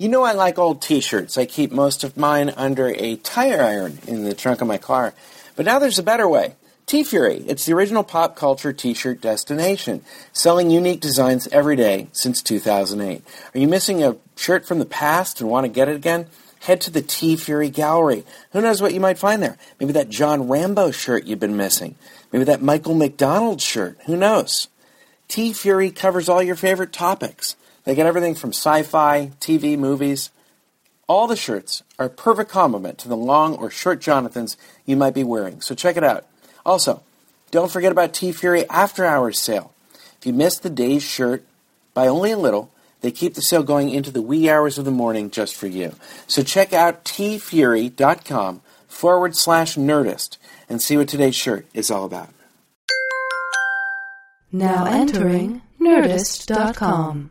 You know I like old t-shirts. I keep most of mine under a tire iron in the trunk of my car. But now there's a better way. TeeFury. It's the original pop culture t-shirt destination, selling unique designs every day since 2008. Are you missing a shirt from the past and want to get it again? Head to the TeeFury Gallery. Who knows what you might find there? Maybe that John Rambo shirt you've been missing. Maybe that Michael McDonald shirt. Who knows? TeeFury covers all your favorite topics. They get everything from sci-fi, TV, movies. All the shirts are a perfect complement to the long or short Jonathans you might be wearing. So check it out. Also, don't forget about TeeFury After Hours sale. If you missed the day's shirt by only a little, they keep the sale going into the wee hours of the morning just for you. So check out teefury.com forward slash nerdist and see what today's shirt is all about. Now entering Nerdist.com.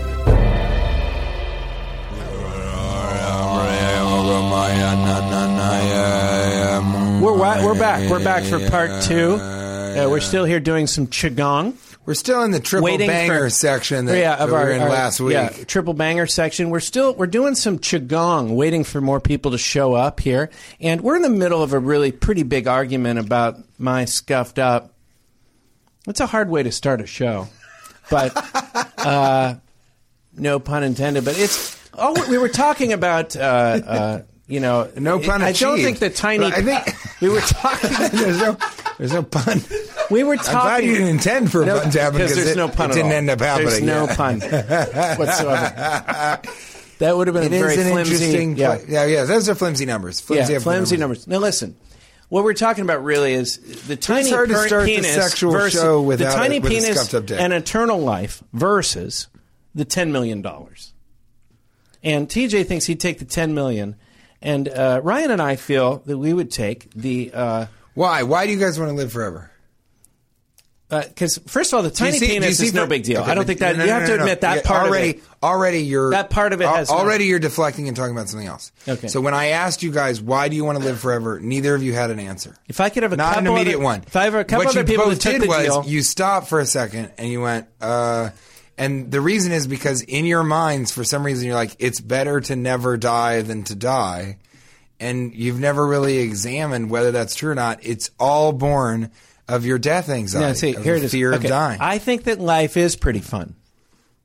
We're wa- we're back. We're back for part two. Uh, we're still here doing some qigong. We're still in the triple Waiting banger for- section that, yeah, that of we our, were in our- last week. Yeah, triple banger section. We're still we're doing some qigong, waiting for more people to show up here, and we're in the middle of a really pretty big argument about my scuffed up. It's a hard way to start a show, but uh, no pun intended. But it's oh, we were talking about. Uh, uh, you know, No pun I don't think the tiny. I think- we were talking. there's no, there's no pun. We were I'm glad you didn't intend for a No, pun to happen because there's it, no pun it didn't all. end up happening. There's no yeah. pun whatsoever. That would have been It a very an flimsy. interesting. yeah, pla- yeah, yeah. Those are flimsy numbers. Flimsy, yeah, flimsy numbers. Now listen, what we're talking about really is the tiny hard to start the penis sexual versus show without the tiny it with penis scuffed up dick. and eternal life versus the ten million dollars. And TJ thinks he'd take the ten million, and uh, Ryan and I feel that we would take the. Uh, Why? Why do you guys want to live forever? because first of all, the you tiny see- do you penis see is no for- big deal. Okay, I don't but- think that no, you no, have no, to no. admit that Yeah, part already, of it. Already, you're That part of it al- has no- already you're deflecting and talking about something else. Okay. So when I asked you guys why do you want to live forever, neither of you had an answer. If I could have a Not an couple immediate other- one. if I have a couple what other you people both that took did the was deal- you stopped for a second and you went, uh, and the reason is because in your minds, for some reason, you're like, it's better to never die than to die. And you've never really examined whether that's true or not. It's all born of your death anxiety, No, see, of here the it is. fear Okay. of dying. I think that life is pretty fun.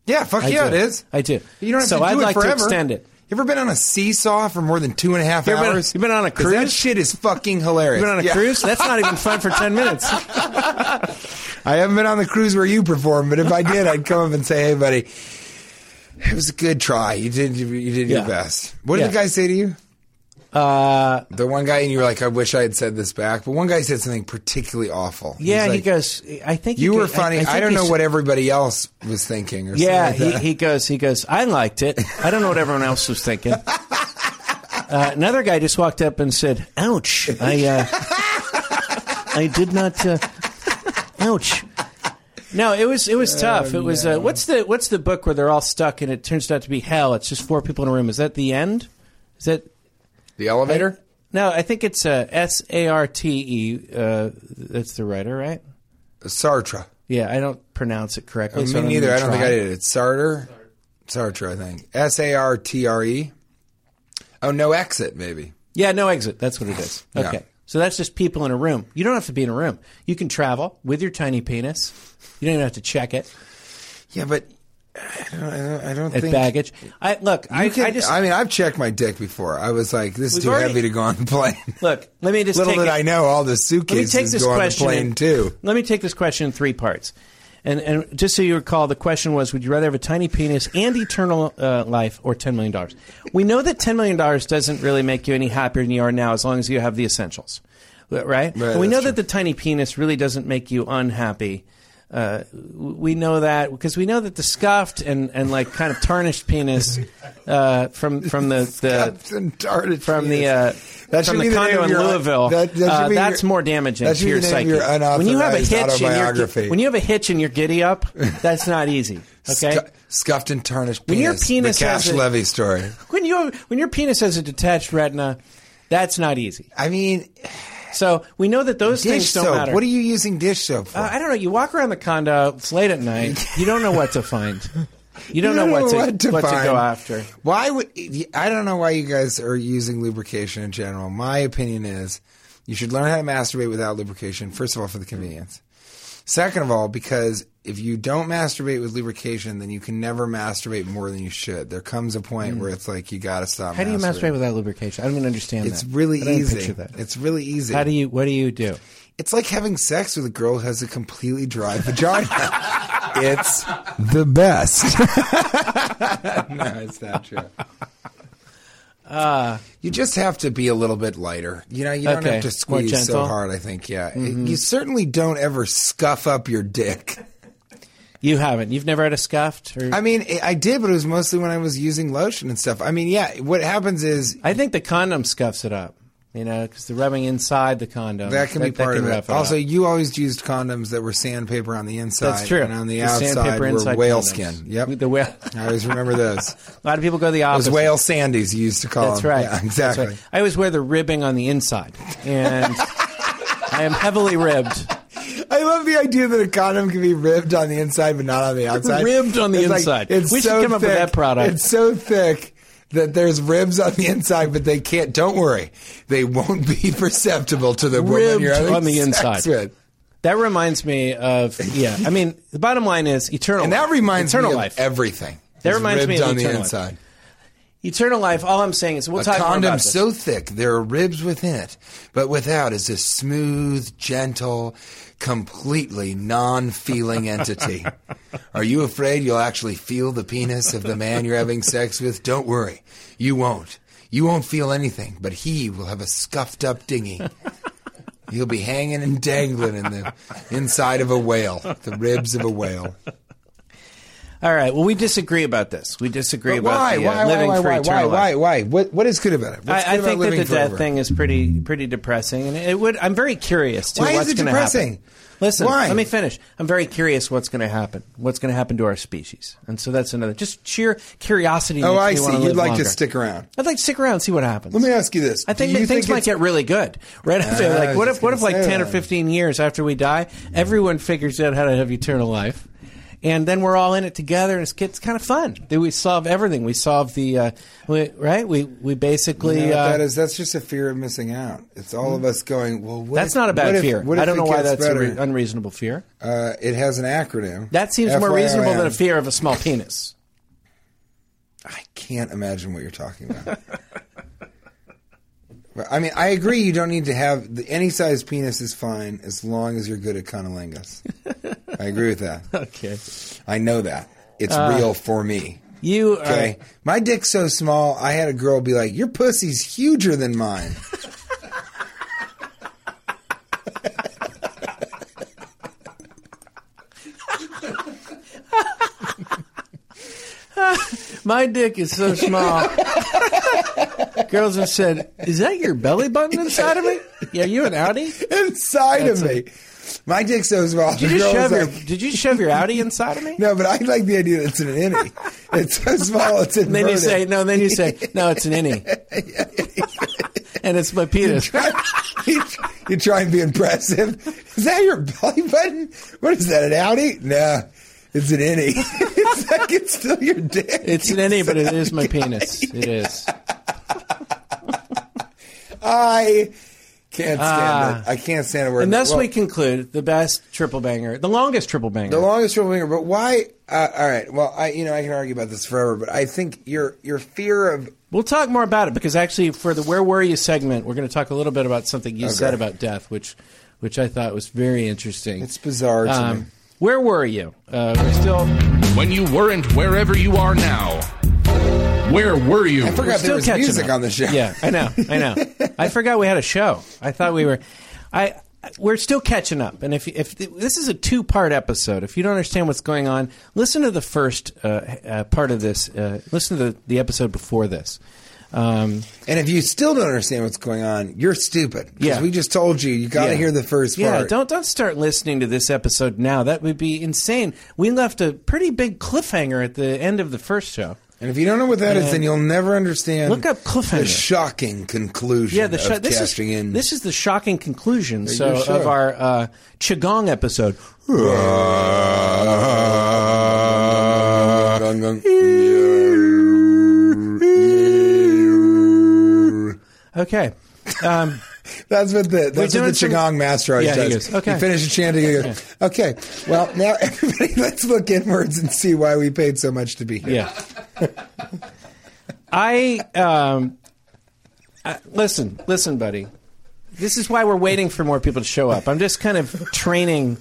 yeah, fuck I yeah, do. it is. I do. You don't have So to do I'd it like to forever. extend it. You ever been on a seesaw for more than two and a half You ever been- hours? you been on a 'Cause That shit is fucking hilarious. You been on a Yeah. cruise? That's not even fun for ten minutes. I haven't been on the cruise where you performed, but if I did, I'd come up and say, "Hey, buddy, it was a good try. You did you did Yeah. your best." What did Yeah. the guy say to you? Uh, The one guy, and you were like, "I wish I had said this back," but one guy said something particularly awful. yeah, He's he goes. I think You were go- funny. I, think don't know what everybody else was thinking. Or Yeah, something like he, he goes. He goes. I liked it. I don't know what everyone else was thinking. Uh, another guy just walked up and said, "Ouch! I uh, I did not. Uh, ouch." No, it was it was tough. It was uh, what's the what's the book where they're all stuck and it turns out to be hell? It's just four people in a room. Is that the end? Is that the elevator. no? I think it's uh, S A R T E. Uh, that's the writer, right? Sartre. Yeah, I don't pronounce it correctly. Me so I'm neither. I don't think. I did. It's Sartre. Sartre, I think. S A R T R E. Oh, no exit, maybe. Yeah, no exit. That's what it is. Yeah. Okay. So that's just people in a room. You don't have to be in a room. You can travel with your tiny penis. You don't even have to check it Yeah, but I don't, I don't, I don't at think baggage. I look. I, can- I just I mean, I've checked my dick before. I was like, this is too already- heavy to go on the plane. look. Let me just Little take did it- I know, all the Let me suitcases take this go on the plane in- too. Let me take this question in three parts. And, and just so you recall, the question was: Would you rather have a tiny penis and eternal uh, life, or ten million dollars? We know that ten million dollars doesn't really make you any happier than you are now, as long as you have the essentials, right? and we know true. that the tiny penis really doesn't make you unhappy uh, we know that because we know that the scuffed and, and like kind of tarnished penis uh, from from the, the from the uh, That from the condo in your- Louisville. that- that uh, that's your- more damaging that to your be the name psyche. your when you have a hitch in your when you have a hitch in your giddy up, that's not easy. Okay. Scu- scuffed and tarnished When your penis. penis the Cash has a- Levy story. when you when your penis has a detached retina, that's not easy. I mean, So we know that those dish things don't soap. matter. What are you using dish soap for? Uh, I don't know. You walk around the condo. It's late at night. You don't know what to find. You don't You know, what, to, what to what to find. go after. Why would I don't know why you guys are using lubrication in general. My opinion is you should learn how to masturbate without lubrication. First of all, for the convenience. Second of all, because if you don't masturbate with lubrication, then you can never masturbate more than you should. There comes a point where it's like you got to stop. Mm. How do you masturbate without lubrication? I don't even understand It's that. really easy. picture that. It's really easy. How do you? What do you do? It's like having sex with a girl who has a completely dry vagina. it's the best. no, it's not true. you just have to be a little bit lighter. You know, you don't Okay. have to squeeze so hard. I think, yeah. You certainly don't ever scuff up your dick. You haven't. You've never had a scuffed. Or, I mean, I- I did, but it was mostly when I was using lotion and stuff. I mean, yeah. What happens is I think the condom scuffs it up. You know, because the rubbing inside the condom that can be part of it. Also, up. you always used condoms that were sandpaper on the inside. that's true. And on the, The outside were inside whale condoms. skin. Yep. The whale. I always remember those. A lot of people go the Those opposite. whale sandies you used to call That's them. right. Yeah, That's exactly. right. I always wear the ribbing on the inside, and I am heavily ribbed. I love the idea that a condom can be ribbed on the inside but not on the outside. Ribbed on the It's like- inside. it's We should so come up with thick- that product. It's so thick that there's ribs on the inside, but they can't. Don't worry, they won't be perceptible to the woman you're having on the inside. with. That reminds me of yeah. I mean, the bottom line is eternal. And that reminds eternal me of life. everything. That reminds me of on the eternal life. Eternal life. All I'm saying is we'll A talk more about condom this. so thick there are ribs within it, but without is a smooth, gentle, completely non-feeling entity. are you afraid you'll actually feel the penis of the man you're having sex with? Don't worry, you won't. You won't feel anything, but he will have a scuffed up dinghy. He'll be hanging and dangling in the inside of a whale, the ribs of a whale. All right. Well, we disagree about this. We disagree But about why? the, uh, why? living why? for Why? Why? eternal Why? life. Why? What? What is good about it? What's I, I think that the death thing is pretty pretty depressing, and it would. I'm very curious to Why is what's it going to depressing? happen. Listen, Why? let me finish. I'm very curious what's going to happen. What's going to happen to our species, and so that's another just sheer curiosity. Oh, I see. You'd like longer. to stick around. I'd like to stick around and see what happens. Let me ask you this: I think that things might get really good right after. Ah, like, what if what if like ten or fifteen years after we die, everyone figures out how to have eternal life, and then we're all in it together, and it's, it's kind of fun. We solve everything. We solve the uh, we, right. We we basically You know uh, that is that's just a fear of missing out. It's all of us going. Well, what that's if- not a bad if- fear. what I don't know why that's a better? re- unreasonable fear. uh, it has an acronym. That seems more reasonable than a fear of a small penis. I can't imagine what you're talking about. I mean, I agree. You don't need to have the, any size penis is fine as long as you're good at cunnilingus. I agree with that. Okay, I know that it's Uh, real for me. you are, Okay, my dick's so small. I had a girl be like, "Your pussy's huger than mine." My dick is so small. Girls have said, "Is that your belly button inside of me? Yeah, you an outie? inside That's of me. My dick's so small. Did you just shove was your Did you shove your outie inside of me?" No, but I like the idea that it's an innie. It's so small, it's inverted. Then you say, "No." Then you say, "No, it's an innie." and it's my penis. you, you try and be impressive. Is that your belly button? What is that, an outie? No, it's an innie. it's like it's still your dick. It's an innie, but it is my penis. It is. I can't stand Ah. it. I can't stand a word. And thus Well, we conclude the best triple banger, the longest triple banger. The longest triple banger, but why? Uh, all right. Well, I you know I can argue about this forever, but I think your your fear of We'll talk more about it because actually, for the "Where Were You" segment, we're going to talk a little bit about something you said about death, which, which I thought was very interesting. it's bizarre to me. Where were you? Uh, we're still When you weren't wherever you are now. Where were you? I forgot still there was music up. on the show. Yeah, I know, I know. I forgot we had a show. I thought we were. I we're still catching up, and if if this is a two part episode, if you don't understand what's going on, listen to the first uh, uh, part of this. Uh, listen to the, the episode before this. Um, And if you still don't understand what's going on, you're stupid. Because Yeah. we just told you, you got to Yeah. hear the first yeah, part. don't don't start listening to this episode now. That would be insane. We left a pretty big cliffhanger at the end of the first show. And if you don't know what that is, And- then you'll never understand. Look up cliffhanger. The shocking conclusion. Yeah, the of sho- this is in. this is the shocking conclusion. So show. of our uh, qigong episode. Okay. Um, That's what the that's what the some- Qigong master always Yeah, he does. goes, okay. He finishes chanting. He goes, "Okay, well now everybody, let's look inwards and see why we paid so much to be here." yeah. I um, I- listen, listen, buddy. This is why we're waiting for more people to show up. I'm just kind of training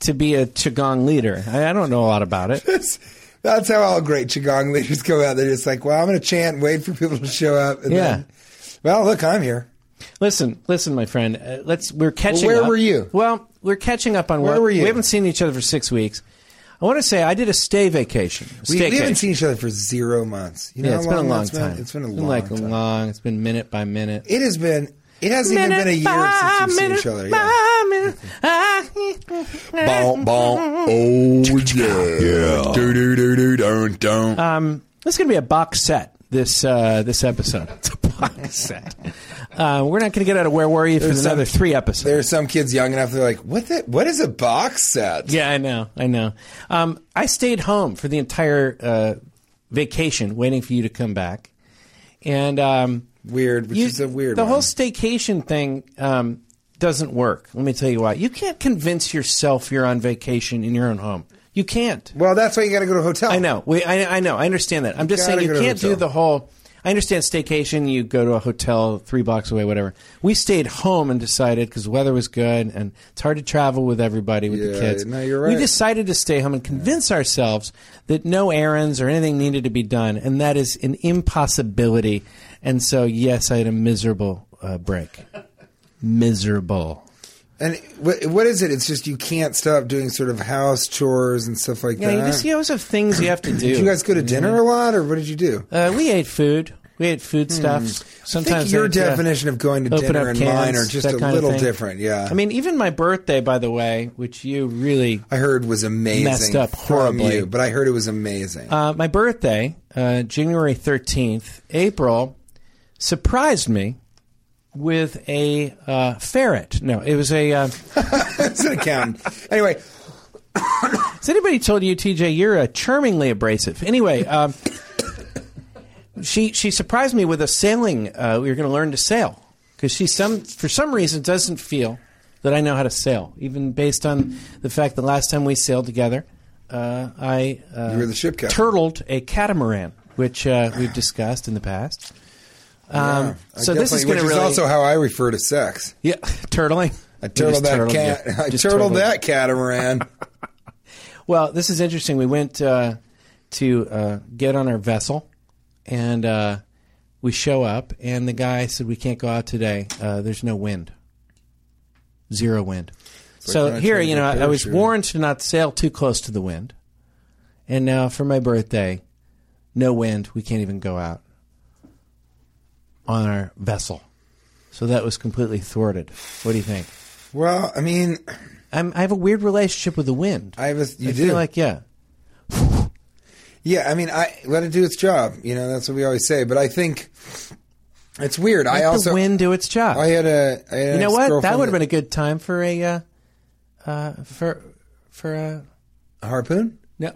to be a qigong leader. I, I don't know a lot about it. That's, that's how all great Qigong leaders go out. They're just like, "Well, I'm going to chant, and wait for people to show up." And Yeah. Then, well, look, I'm here. Listen, listen, my friend. Uh, let's. We're catching. where up. were you? Well, we're catching up on Where what were you? we haven't seen each other for six weeks. I want to say I did a stay vacation. We, we haven't seen each other for zero months. You know Yeah, it's been a long that's been? time. It's been a It's long like time. long. It's been minute by minute. It has been. It hasn't even been a year since we've seen each other. Yeah. Bon, bon. Oh yeah. Do do do do don't don't. Um, this is going to be a box set. This uh, this episode. It's a box set. Uh, we're not going to get out of where were you for There's some- another three episodes. There are some kids young enough. They're like, "What? The, what is a box set?" Yeah, I know. I know. Um, I stayed home for the entire uh, vacation, waiting for you to come back, and um, Weird, which you- is a weird. The one. whole staycation thing um, doesn't work. Let me tell you why. You can't convince yourself you're on vacation in your own home. You can't. Well, that's why you got to go to a hotel. I know. We, I, I know. I understand that. I'm just gotta saying go you to a can't do hotel. the whole. I understand staycation. You go to a hotel three blocks away, whatever. We stayed home and decided because the weather was good and it's hard to travel with everybody with the Yeah, kids. no, you're We right. decided to stay home and convince ourselves that no errands or anything needed to be done, and that is an impossibility. And so, yes, I had a miserable uh, break. Miserable. And what, what is it? It's just you can't stop doing sort of house chores and stuff like Yeah, that. you just you always have things you have to do. Did you guys go to dinner a lot, or what did you do? Uh, we ate food. We ate food stuff. I Sometimes think your uh, definition of going to dinner and cans, mine are just a little different. Yeah, I mean, even my birthday, by the way, which you really I heard was amazing. Messed up horribly. you, but I heard it was amazing. Uh, my birthday, uh, January 13th, April, surprised me with a uh, ferret. No, it was a. Uh, It's an accountant. Anyway, has anybody told you, TJ, you're uh, charmingly abrasive? Anyway, um, she she surprised me with a sailing. Uh, we were going to learn to sail because she some for some reason doesn't feel that I know how to sail, even based on the fact that last time we sailed together, uh, I uh, You were the ship captain. turtled a catamaran, which uh, we've discussed in the past. Um, I so this is going to really also how I refer to sex. yeah turtling. I turtled that turtled cat. you. I turtled that catamaran. Well, this is interesting. We went uh, to uh, get on our vessel, and uh, we show up, and the guy said, "We can't go out today. Uh, there's no wind, zero wind." so here, you know, I, I was warned to not sail too close to the wind, and now for my birthday, no wind. We can't even go out on our vessel. So that was completely thwarted. What do you think? well, I mean, I'm, I have a weird relationship with the wind. I have a, you I do feel like yeah. Yeah, I mean, I let it do its job. You know, that's what we always say. But I think it's weird. Let I also the wind do its job. I had a. I had you know what? That would have been a good time for a uh, uh, for for a a harpoon. no,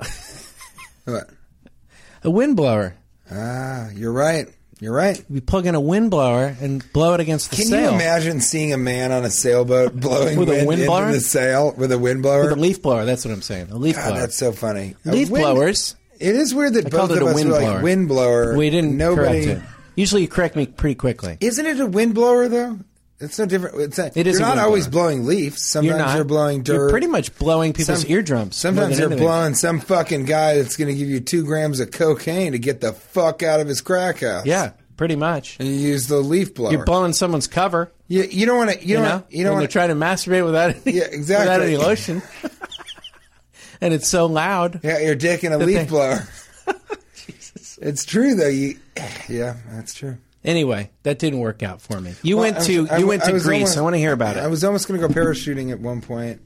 What? a wind blower. Ah, you're right. You're right. We plug in a wind blower and blow it against the Can sail Can you imagine seeing a man on a sailboat blowing With a wind wind into blower? the sail with a wind blower? with a leaf blower. That's what I'm saying. A leaf God, blower. that's so funny. Leaf wind- blowers. It is weird that I both of a us wind were blower. like wind blower. We didn't Nobody. Usually, you correct me pretty quickly. Isn't it a wind blower though? It's no different. It's not, It is You're not always blower. blowing leaves. Sometimes You're not. are blowing dirt. You're pretty much blowing people's Some- eardrums. Sometimes you're anything. blowing some fucking guy that's going to give you two grams of cocaine to get the fuck out of his crack house. Yeah, pretty much. And you use the leaf blower. You're blowing someone's cover. you, you don't want to. You, You don't. know, wanna- you don't when want they're trying to masturbate without any, Yeah, exactly. without any lotion, and it's so loud. Yeah, your dick in a leaf thing- blower. Jesus. It's true though. You, yeah, that's true. Anyway, that didn't work out for me. You Well, went I was- to I- you went I to was Greece. almost- I want to hear about it. I was almost going to go parachuting at one point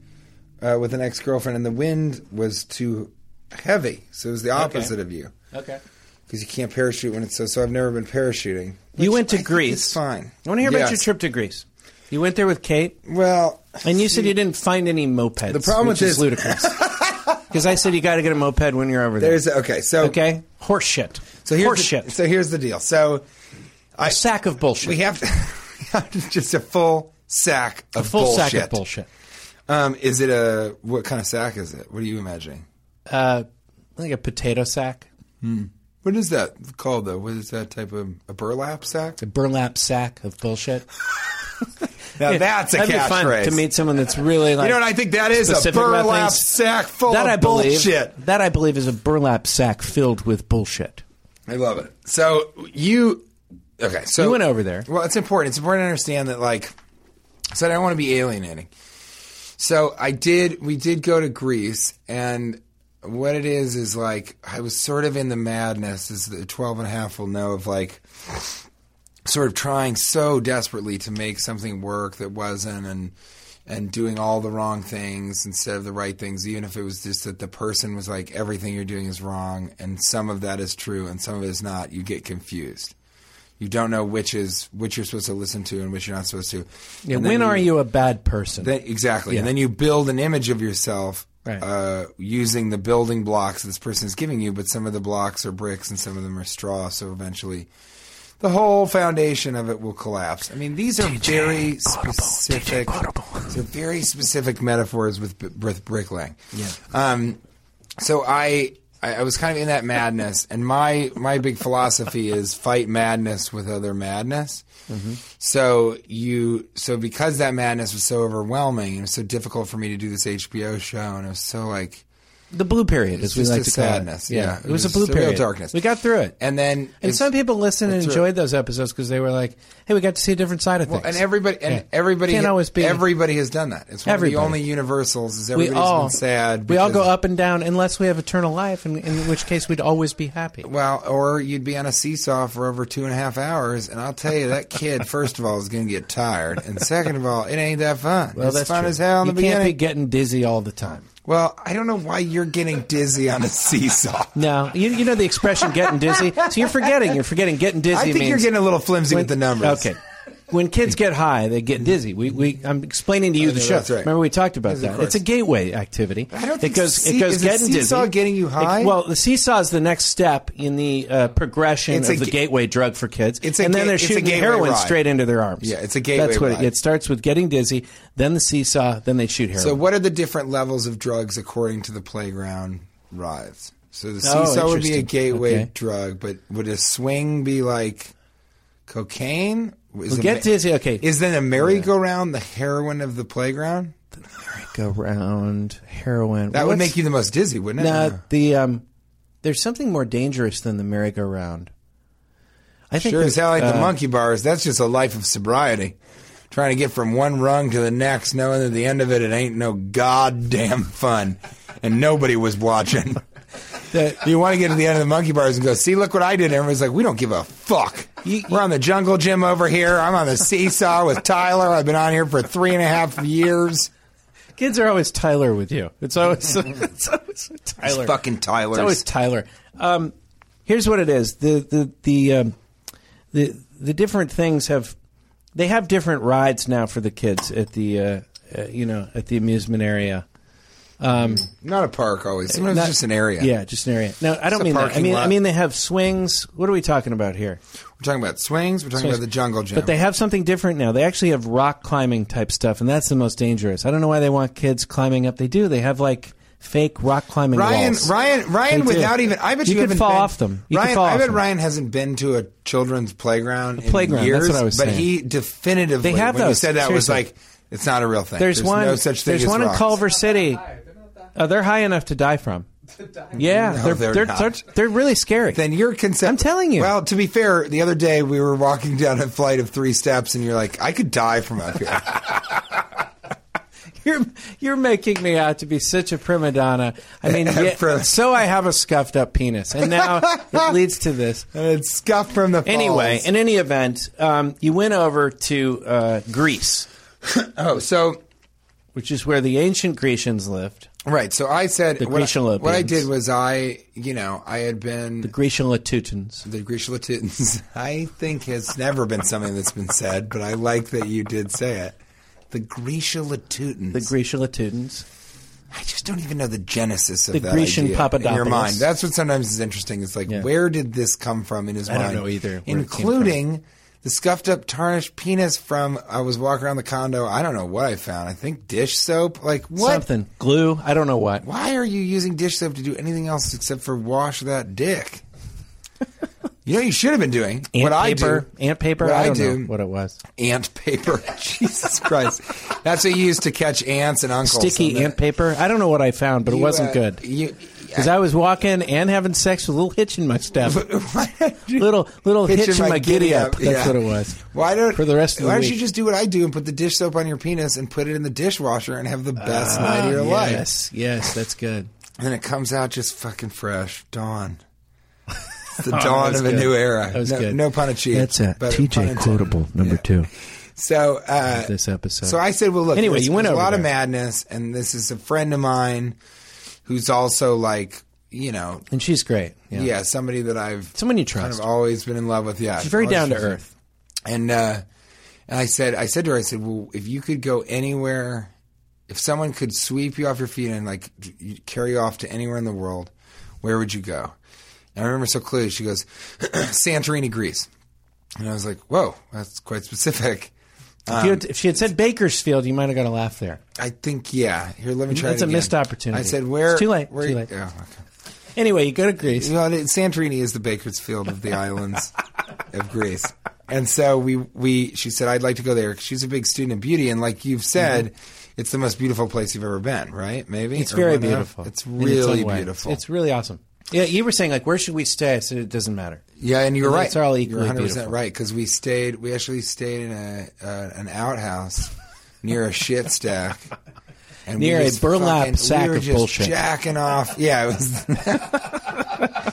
uh, with an ex girlfriend, and the wind was too heavy, so it was the opposite of you okay. because you can't parachute when it's so. So I've never been parachuting. You which went to I think Greece. It's fine. I want to hear about Yes. your trip to Greece. You went there with Kate, Well, and you said you didn't find any mopeds. The problem which with is this- ludicrous. Because I said you got to get a moped when you're over there. there's okay. So okay, horse shit. So here's horse the, shit. So here's the deal. So a sack of bullshit. we have, to, we have to- just a full sack of a full bullshit. sack of bullshit. Um, is it a what kind of sack is it? What are you imagining? Uh, like a potato sack, What is that called though? What is that type of a burlap sack? a burlap sack of bullshit. Now that's a That'd be fun catchphrase. to meet someone that's really like. you know what I think that is a burlap sack full that of I believe. bullshit. That I believe is a burlap sack filled with bullshit. I love it. So you okay? So You went over there. Well, it's important. It's important to understand that, like, so I don't want to be alienating. So I did. We did go to Greece, and what it is is like I was sort of in the madness, as the twelve and a half will know of like. Sort of trying so desperately to make something work that wasn't, and and doing all the wrong things instead of the right things, even if it was just that the person was like, everything you're doing is wrong, and some of that is true and some of it is not. You get confused. You don't know which is which you're supposed to listen to and which you're not supposed to. Yeah, when are you a bad person? Then, exactly, Yeah. and then you build an image of yourself Right. uh, using the building blocks this person is giving you, but some of the blocks are bricks and some of them are straw. So eventually, the whole foundation of it will collapse. I mean, these are very specific. These are very specific metaphors with with bricklaying. Yeah. Um, so I, I I was kind of in that madness, and my my big philosophy is fight madness with other madness. Mm-hmm. So you so because that madness was so overwhelming and it was so difficult for me to do this HBO show, and it was so like the blue period, as we just like a to call sadness, it. yeah. it, was, a blue a real period. darkness. We got through it. and then And it's- some people listened and enjoyed those episodes because they were like, "Hey, we got to see a different side of things." and everybody and Yeah. everybody Can't always be- everybody has done that. It's one Everybody. of the only universals. Is we everybody's all been sad. We all go because- up and down unless we have eternal life, in, in which case we'd always be happy. Well, or you'd be on a seesaw for over two and a half hours, and I'll tell you that kid, first of all, is going to get tired, and second of all, it ain't that fun. Well, it's that's fun true. as hell in you the can't beginning. be getting dizzy all the time. Well, I don't know why you're getting dizzy on a seesaw. No, you, you know the expression "getting dizzy." So you're forgetting. You're forgetting getting dizzy. I think means you're getting a little flimsy with the numbers. Okay. When kids get high, they get dizzy. We, we I'm explaining to you the show. that's right. Remember we talked about that. It's a gateway activity. I don't it think goes see- it goes is the getting seesaw dizzy. getting you It- high? well, the seesaw is the next step in the uh, progression It's a of the ga- gateway drug for kids. It's a and then ga- they're it's a shooting gateway heroin ride. straight into their arms. Yeah, it's a gateway That's what ride. it, it starts with getting dizzy, then the seesaw, then they shoot heroin. So, what are the different levels of drugs according to the playground rides? So, the Oh, seesaw would be a interesting. gateway Okay. drug, but would a swing be like cocaine? Is Well, get ma- dizzy. Okay, Is then a merry-go-round the heroine of the playground? The merry go round heroine. That would make you the most dizzy, wouldn't it? No, the um, there's something more dangerous than the merry-go-round. I think Sure as hell like the uh, monkey bars. That's just a life of sobriety. Trying to get from one rung to the next, knowing that the end of it, it ain't no goddamn fun. And nobody was watching. the- You want to get to the end of the monkey bars and go, see, look what I did. And everybody's like, we don't give a fuck. We're on the jungle gym over here. I'm on the seesaw with Tyler. I've been on here for three and a half years. kids are always Tyler with you. It's always it's always Tyler. fucking Tylers. It's always Tyler. Um, here's what it is: the the the um, the the different things have they have different rides now for the kids at the uh, uh, you know at the amusement area. Um, Not a park always. Sometimes not- it's just an area. Yeah, just an area. No, I don't mean that. I mean I mean they have swings. What are we talking about here? We're talking about swings. We're talking Swings. about the jungle gym. But they have something different now. They actually have rock climbing type stuff, and that's the most dangerous. I don't know why they want kids climbing up. They do. They have like fake rock climbing Ryan, walls. Ryan, Ryan, without even, I bet You you, could fall been- off them. You could Ryan, fall I bet them. Ryan hasn't been to a children's playground in playground, years. that's what I was but saying. he definitively, They have when he those, said that, was like, it's not a real thing. There's, one. no such thing there's one rocks. in Culver City. Uh, they're high enough to die from. Yeah, No, they're they're they're, not. they're they're really scary. Then you're concept. I'm telling you. Well, to be fair, the other day we were walking down a flight of three steps, and you're like, I could die from up here. You're you're making me out to be such a prima donna. I mean, yeah, For- so I have a scuffed up penis, and now it leads to this. and it's scuffed from the falls. Anyway, in any event, um, you went over to uh, Greece, oh, so which is where the ancient Grecians lived. Right. So I said The what, I, what I did was I, you know, I had been The Grecian Latutans. the Grecian Latins. I think has never been something that's been said, but I like that you did say it. The Grecian Latutans. The Grecian Latutans. I just don't even know the genesis of The that Grecian idea in your Papadopoulos. mind. That's what sometimes is interesting. It's like, Yeah. where did this come from in his mind? I don't know either where it came Including the scuffed up, tarnished penis from. I was walking around the condo. I don't know what I found. I think dish soap. Like what? Something. Glue. I don't know what. Why are you using dish soap to do anything else except for wash that dick? you know, you should have been doing Ant what paper. I do. Ant paper. What I I don't do. know what it was. Ant paper. Jesus Christ. That's what you use to catch ants and uncles. Sticky ant paper. I don't know what I found, but it wasn't uh, good. You, Because I was walking and having sex with a little hitch in my step. Why little little hitch, Hitch in my, giddy up. That's yeah. what it was. Why don't For the rest of the Why don't week. you just do what I do and put the dish soap on your penis and put it in the dishwasher and have the best night of your life? Ah, Yes, yes, that's good. And it comes out just fucking fresh. Dawn. It's the Oh, dawn of a good. new era. That was no, good. no pun achieved. That's a TJ quotable number two. So uh, This episode. So I said, well, look. Anyway, you went a lot of madness, and this is a friend of mine who's also like, you know, and she's great. Yeah. yeah, somebody that I've Someone you kind trust. of always been in love with. Yeah, She's very down to earth. And uh, and I said, I said to her, I said, well, if you could go anywhere, if someone could sweep you off your feet and like carry you off to anywhere in the world, where would you go? And I remember so clearly. She goes, Santorini, Greece. And I was like, whoa, that's quite specific. If, you um, had, if she had said Bakersfield, you might have got a laugh there. I think, yeah. Here, let me try. That's a again. missed opportunity. I said, where? It's too late. Where, Too late. Oh, okay. Anyway, you go to Greece. You know, Santorini is the Bakersfield of the islands of Greece. And so we, we, she said, I'd like to go there she's a big student of beauty. And like you've mm-hmm. said, it's the most beautiful place you've ever been, right? Maybe? It's Or very beautiful. It's its really way. beautiful. It's really awesome. Yeah, you were saying like, where should we stay? I said it doesn't matter. yeah, and you're right. It's all you're 100% beautiful. right because we stayed, we actually stayed in a, uh, an outhouse near a shit stack. And we Near a burlap fucking- sack we were of just bullshit. Jacking off. Yeah, it was.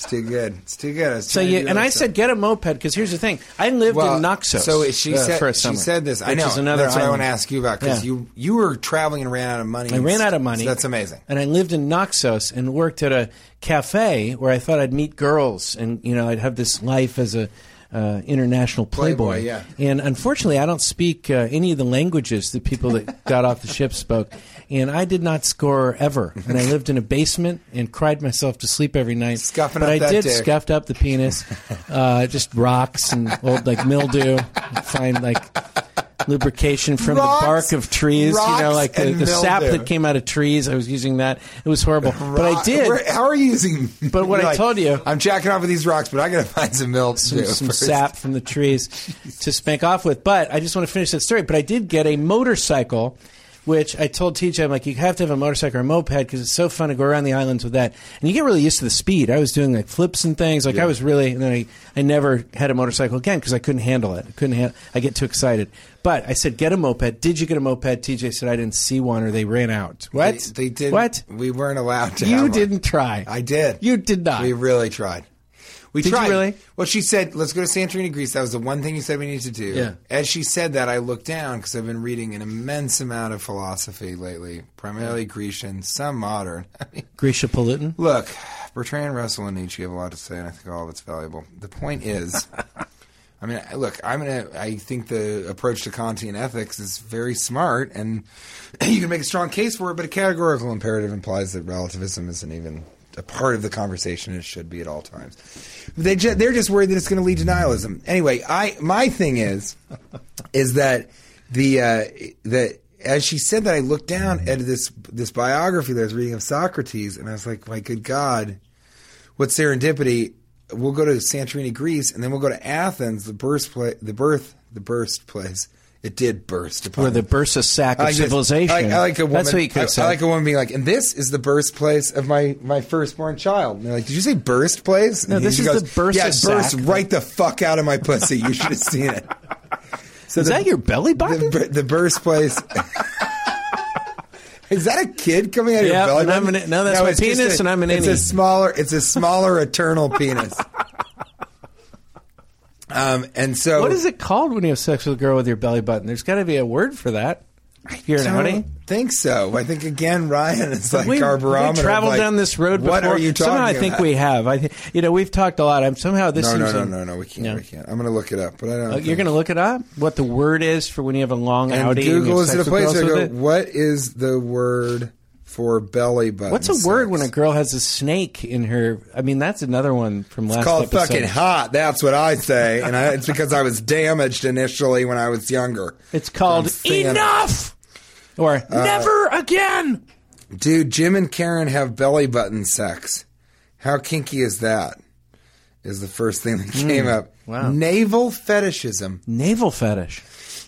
it's too good. It's too good. I was So you and I said get a moped because here's the thing. I lived Well, in Naxos. So she uh, said she said this. I know. is another that's what I want to ask you about because Yeah. you you were traveling and ran out of money. I ran out of money. So that's amazing. And I lived in Naxos and worked at a cafe where I thought I'd meet girls and you know I'd have this life as a uh, international playboy. Playboy, yeah. And unfortunately, I don't speak uh, any of the languages that people that got off the ship spoke. And I did not score ever. And I lived in a basement and cried myself to sleep every night. Scuffing but I did dick. scuffed up the penis, uh, just rocks and old like mildew. Find like lubrication from Rocks- the bark of trees. You know, like the, the sap that came out of trees. I was using that. It was horrible. But I did. Where- how are you using? But what I told you- I'm jacking off with these rocks, but I got to find some milk some, some sap from the trees to spank off with. But I just want to finish that story. But I did get a motorcycle, which I told TJ, I'm like, you have to have a motorcycle or a moped because it's so fun to go around the islands with that. And you get really used to the speed. I was doing like flips and things. Like I was really, and then I, I never had a motorcycle again because I couldn't handle it. I couldn't handle, I get too excited. But I said, get a moped. Did you get a moped? TJ said, I didn't see one or they ran out. What? They, they did. What? We weren't allowed to. You didn't try. I did. You did not. We really tried. We Did you really? Well, she said, "Let's go to Santorini, Greece." That was the one thing you said we need to do. Yeah. As she said that, I looked down because I've been reading an immense amount of philosophy lately, primarily Grecian, some modern. I mean, Grisha Politin? Look, Bertrand Russell and Nietzsche have a lot to say, and I think all of it's valuable. The point is, I mean, look, I'm gonna. I think the approach to Kantian ethics is very smart, and you can make a strong case for it. But a categorical imperative implies that relativism isn't even a part of the conversation. It should be at all times. They ju- they're just worried that it's going to lead to nihilism. Anyway, I my thing is, is that the uh, that as she said that, I looked down at this this biography that I was reading of Socrates, and I was like, my good God, what serendipity! We'll go to Santorini, Greece, and then we'll go to Athens, the birthplace, the birth, the birthplace, It did burst upon We're the bursa sack I of like this. civilization. I like, I like a woman. That's what you could I, said. I like a woman being like, and this is the birthplace of my my firstborn child. And they're like, did you say burst place? No, And this he is the bursa Yeah, it burst sack. right the fuck out of my pussy. You should have seen it. So is the, that your belly button? the, bur- the burst place? Is that a kid coming out of Yeah, your belly and I'm button? an- no, that's my it's just penis, a- and I'm an It's innie. a smaller. It's a smaller eternal penis. Um, and so what is it called when you have sex with a girl with your belly button? There's got to be a word for that. If you're an I outie. don't think so. I think again, Ryan is like we, our barometer. we traveled like, down this road before. What are you talking Somehow I think about? we have. I think you know we've talked a lot. I'm somehow this No, no, no, like- no, no. We can't. No. We can't. I'm going to look it up, but I don't. Uh, you're going to look it up. What the word is for when you have a long and and Google is with place I go. What is the word for belly button? What's a word when a girl has a snake in her? I mean, that's another one from last It's called episode. fucking hot. That's what I say, and I, it's because I was damaged initially when I was younger. It's called enough or Uh, never again. Dude, Jim and Karen have belly button sex. How kinky is that? Is the first thing that came up. Hmm. wow. Navel fetishism. Navel fetish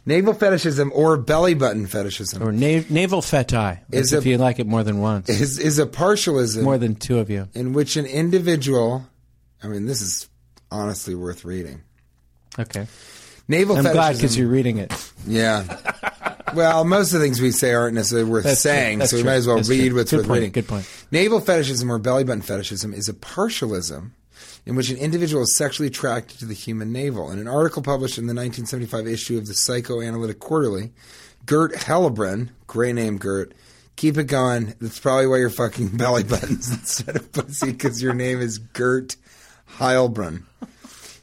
Navel fetishism or belly button fetishism or na- navel feti. Is if a- you like it more than once, is, is a partialism more than two of you. in which an individual, I mean, this is honestly worth reading. Okay, Navel I'm fetishism. glad because you're reading it. Yeah. Well, most of the things we say aren't necessarily worth That's saying, so we true. might as well That's read true. what's Good worth point. reading. Good point. Navel fetishism or belly button fetishism is a partialism in which an individual is sexually attracted to the human navel. In an article published in the 1975 issue of the Psychoanalytic Quarterly, Gert Heilbrunn, great name Gert, keep it going. That's probably why you're fucking belly buttons instead of pussy because your name is Gert Heilbrunn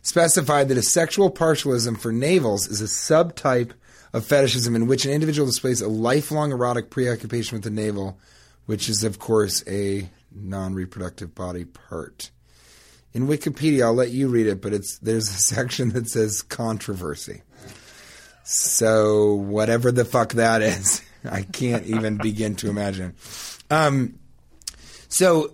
specified that a sexual partialism for navels is a subtype of fetishism in which an individual displays a lifelong erotic preoccupation with the navel, which is, of course, a non reproductive body part. In Wikipedia, I'll let you read it, but it's there's a section that says controversy. So whatever the fuck that is, I can't even begin to imagine. Um, so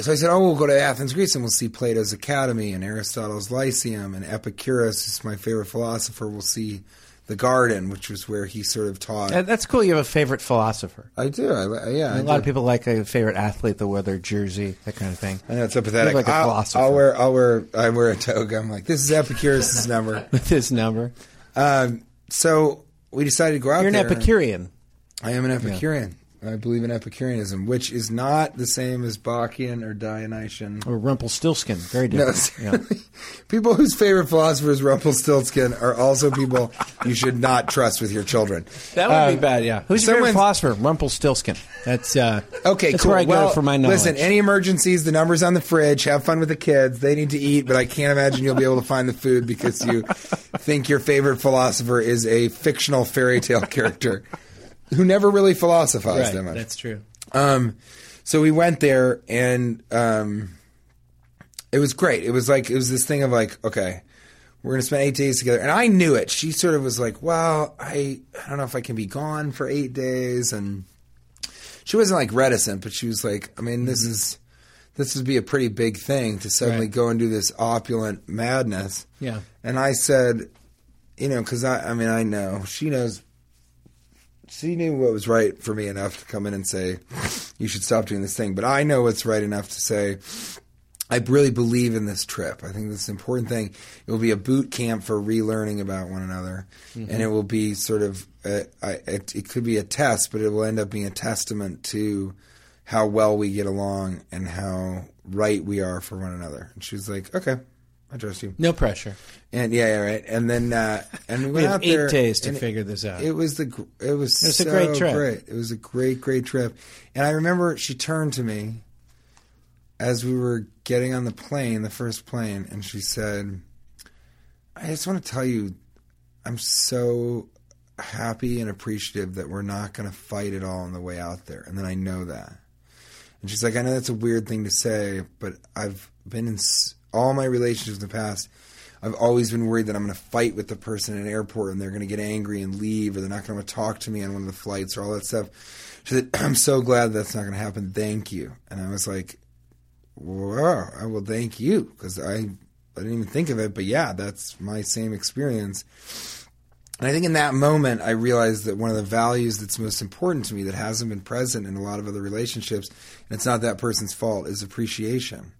so I said, "Oh, we'll go to Athens, Greece, and we'll see Plato's Academy and Aristotle's Lyceum and Epicurus, who's my favorite philosopher. We'll see the Garden, which was where he sort of taught." Uh, That's cool. You have a favorite philosopher. I do. I, yeah, I A lot of people like a favorite athlete, they wear their jersey, that kind of thing. I know it's empathetic. pathetic. like a I'll, philosopher. I'll wear. I'll wear. I wear a toga. I'm like, this is Epicurus's number. With his number, Um, so we decided to go out you're an. Epicurean. I am an Epicurean. I believe in Epicureanism, which is not the same as Bacchian or Dionysian. Or Rumpelstiltskin, very different. No, different. yeah. people whose favorite philosopher is Rumpelstiltskin are also people you should not trust with your children. That would Um, be bad. Yeah. Who's your favorite philosopher? Rumpelstiltskin. That's uh, Okay, That's cool. where I well, go for my knowledge. listen, any emergencies, the number's on the fridge. Have fun with the kids. They need to eat, but I can't imagine you'll be able to find the food because you think your favorite philosopher is a fictional fairy tale character who never really philosophized that much. That's true. Um, so we went there and um, it was great. It was like it was this thing of like, okay, we're gonna spend eight days together, and I knew it. She sort of was like, well, I I don't know if I can be gone for eight days, and she wasn't like reticent, but she was like, I mean, this is this would be a pretty big thing to suddenly Right. go and do this opulent madness. Yeah. And I said, you know, because I, I mean, I know she knows. She knew what was right for me enough to come in and say, "You should stop doing this thing." But I know what's right enough to say, "I really believe in this trip. I think this is an important thing. It will be a boot camp for relearning about one another, mm-hmm. and it will be sort of, a, I, it, it could be a test, but it will end up being a testament to how well we get along and how right we are for one another." And she was like, "Okay, I trust you." No pressure. And yeah, yeah, right. And then uh, and we We went have out eight there, days to figure this out. It was the it was It was a great trip. Great. It was a great great trip. And I remember she turned to me as we were getting on the plane, the first plane, and she said, "I just want to tell you, I'm so happy and appreciative that we're not going to fight at all on the way out there." And then I know that. And she's like, I know that's a weird thing to say, but I've been in s- all my relationships in the past. I've always been worried that I'm going to fight with the person in an airport and they're going to get angry and leave, or they're not going to talk to me on one of the flights, or all that stuff. Said, I'm so glad that's not going to happen. Thank you. And I was like, wow, I will thank you because I, I didn't even think of it, but yeah, that's my same experience. And I think in that moment, I realized that one of the values that's most important to me that hasn't been present in a lot of other relationships, and it's not that person's fault, is appreciation.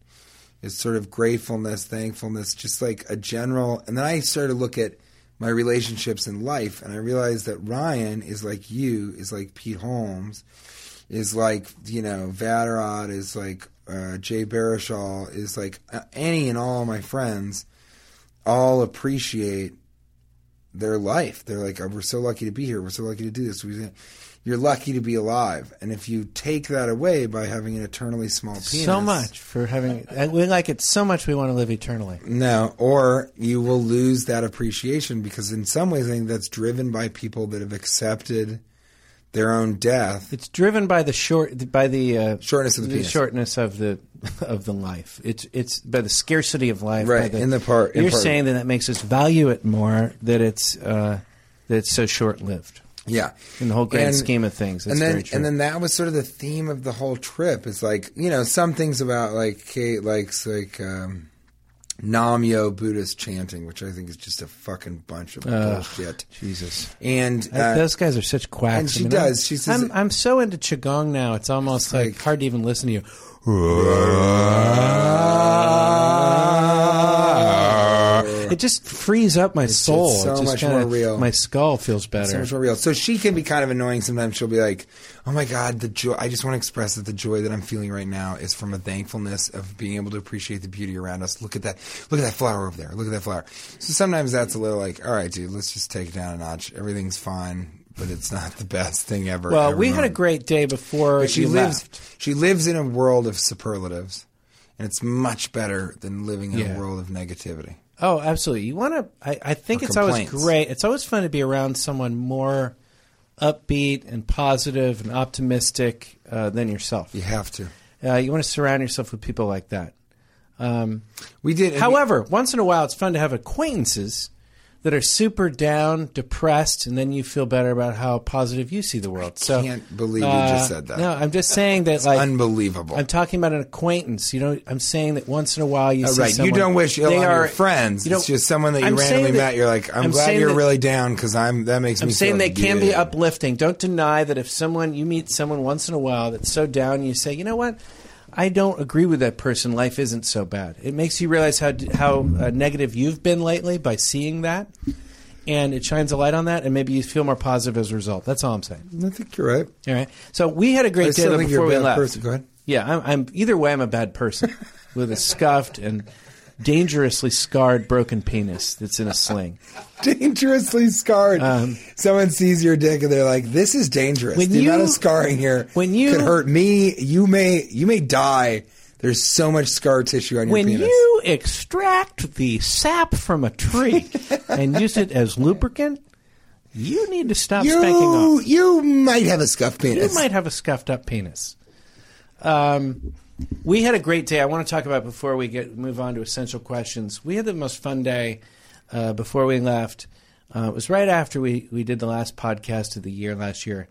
It's sort of gratefulness, thankfulness, just like a general. And then I started to look at my relationships in life, and I realized that Ryan is like you, is like Pete Holmes, is like, you know, Vatterott, is like uh, Jay Baruchel, is like uh, any and all my friends all appreciate their life. They're like, oh, we're so lucky to be here. We're so lucky to do this. You're lucky to be alive. And if you take that away by having an eternally small penis, So much for having. We like it so much. We want to live eternally. no, or you will lose that appreciation because in some ways I think that's driven by people that have accepted their own death. It's driven by the short, by the uh, Shortness of the penis. shortness of the of the life. It's it's by the scarcity of life. Right, in the part- in You're part- saying that that makes us value it more. That it's uh, that it's so short lived Yeah. in the whole grand And- scheme of things. And then and then that was sort of the theme of the whole trip. Is like you know some things about like Kate likes like um, Namyo Buddhist chanting, which I think is just a fucking bunch of bullshit. Jesus. And Uh, uh, Those guys are such quacks. and she I mean, does. I'm, She says I'm, I'm so into qigong now. It's almost like, like- hard to even listen to you. It just frees up my soul. it's so much kinda- more real. My skull feels better. so much more real. So she can be kind of annoying sometimes. She'll be like, "Oh my god, the joy! I just want to express that the joy that I'm feeling right now is from a thankfulness of being able to appreciate the beauty around us. Look at that! Look at that flower over there! Look at that flower!" So sometimes that's a little like, "All right, dude, let's just take it down a notch. Everything's fine." But it's not the best thing ever. well, ever we had a great day before But she lives. left. She lives in a world of superlatives, and it's much better than living in Yeah. a world of negativity. Oh, absolutely. You want to? I, I think Or it's always great. It's always fun to be around someone more upbeat and positive and optimistic uh, than yourself. You have to. Uh, you want to surround yourself with people like that. Um, We did. however, once in a while, it's fun to have acquaintances that are super down, depressed, and then you feel better about how positive you see the world. so I can't believe you uh, just said that. No, I'm just saying that. like, unbelievable. I'm talking about an acquaintance. You know, I'm saying that once in a while you Oh, see right. You don't wish ill on your friends. you it's just someone that you I'm randomly saying that- met. You're like, I'm, I'm glad you're that- really down because I'm. That makes I'm me. saying feel they can be uplifting. Don't deny that if someone you meet someone once in a while that's so down, you say, you know what, I don't agree with that person. Life isn't so bad. It makes you realize how how uh, negative you've been lately by seeing that, and it shines a light on that, and maybe you feel more positive as a result. That's all I'm saying. I think you're right. All right. So we had a great day still though before we left. person. Go ahead. Yeah, I'm, I'm either way. I'm a bad person with a scuffed and dangerously scarred broken penis that's in a sling. Dangerously scarred. Um, Someone sees your dick and they're like, "This is dangerous. When the you- amount of scarring here when you- could hurt me. You may. You may die. There's so much scar tissue on your when penis." When you extract the sap from a tree and use it as lubricant, you need to stop spanking you, off. you might have a scuffed penis. You might have a scuffed up penis. Um, we had a great day. I want to talk about before we get move on to essential questions. We had the most fun day uh, before we left. Uh, it was right after we, we did the last podcast of the year last year.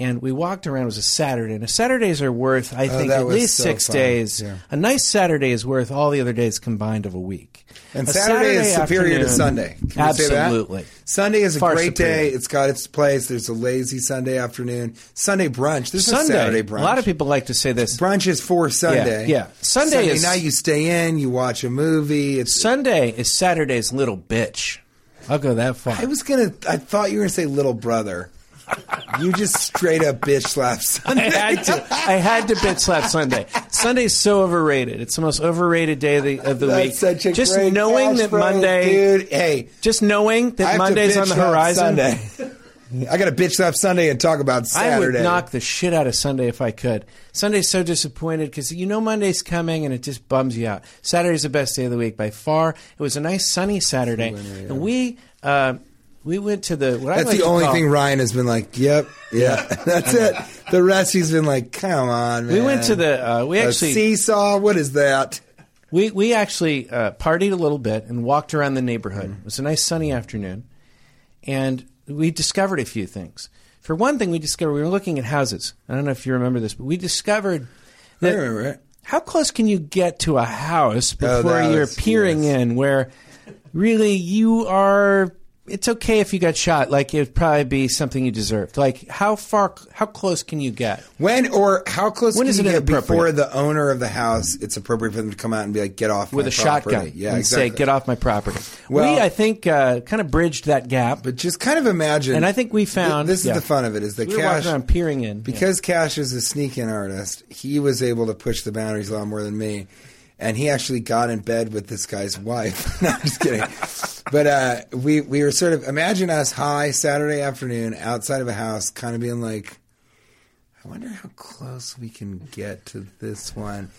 And we walked around. It was a Saturday, and Saturdays are worth, I oh, think, Oh, at least so six fun. days. Yeah. A nice Saturday is worth all the other days combined of a week. And A Saturday, is superior to Sunday. Can we say that? Absolutely. Sunday is a Far great superior. day. It's got its place. There's a lazy Sunday afternoon. Sunday brunch. There's Sunday. a Saturday brunch. A lot of people like to say this. brunch is for Sunday. yeah. Sunday is- night. You stay in. You watch a movie. It's. Sunday is Saturday's little bitch. I'll go that far. I was gonna. I thought you were gonna say little brother. You just straight up bitch slap I Sunday. had to. I had to bitch slap Sunday. Sunday's so overrated. It's the most overrated day of the, of the week. Such a just great knowing that Monday, dude. Hey, just knowing that Monday's on the horizon. Sunday. I got to bitch slap Sunday and talk about Saturday. I would knock the shit out of Sunday if I could. Sunday's so disappointed because you know Monday's coming and it just bums you out. Saturday's the best day of the week by far. It was a nice sunny Saturday, and we uh, we went to the. What I That's like the only call- thing Ryan has been like, yep, yeah, that's it. The rest he's been like, come on, man. We went to the. Uh, we A actually seesaw. What is that? We we actually uh, partied a little bit and walked around the neighborhood. It was a nice sunny afternoon, and we discovered a few things. For one thing, we discovered we were looking at houses. I don't know if you remember this, but we discovered I that remember it. how close can you get to a house Oh, before that you're peering yes. in where really you are it's okay if you got shot. Like it'd probably be something you deserved. Like how far, how close can you get? When or how close When can is you it get before the owner of the house? It's appropriate for them to come out and be like, "Get off with my a property." shotgun Yeah, and exactly. say, "Get off my property." Well- we, I think, uh, kind of bridged that gap, But just kind of imagine. and I think we Th- found this yeah. is the fun of it: is that We Cash around peering in because Cash is a sneak-in artist. He was able to push the boundaries a lot more than me, and he actually got in bed with this guy's wife. no, I'm just kidding. But uh, we we were sort of imagine us high Saturday afternoon outside of a house, kind of being like. I wonder how close we can get to this one.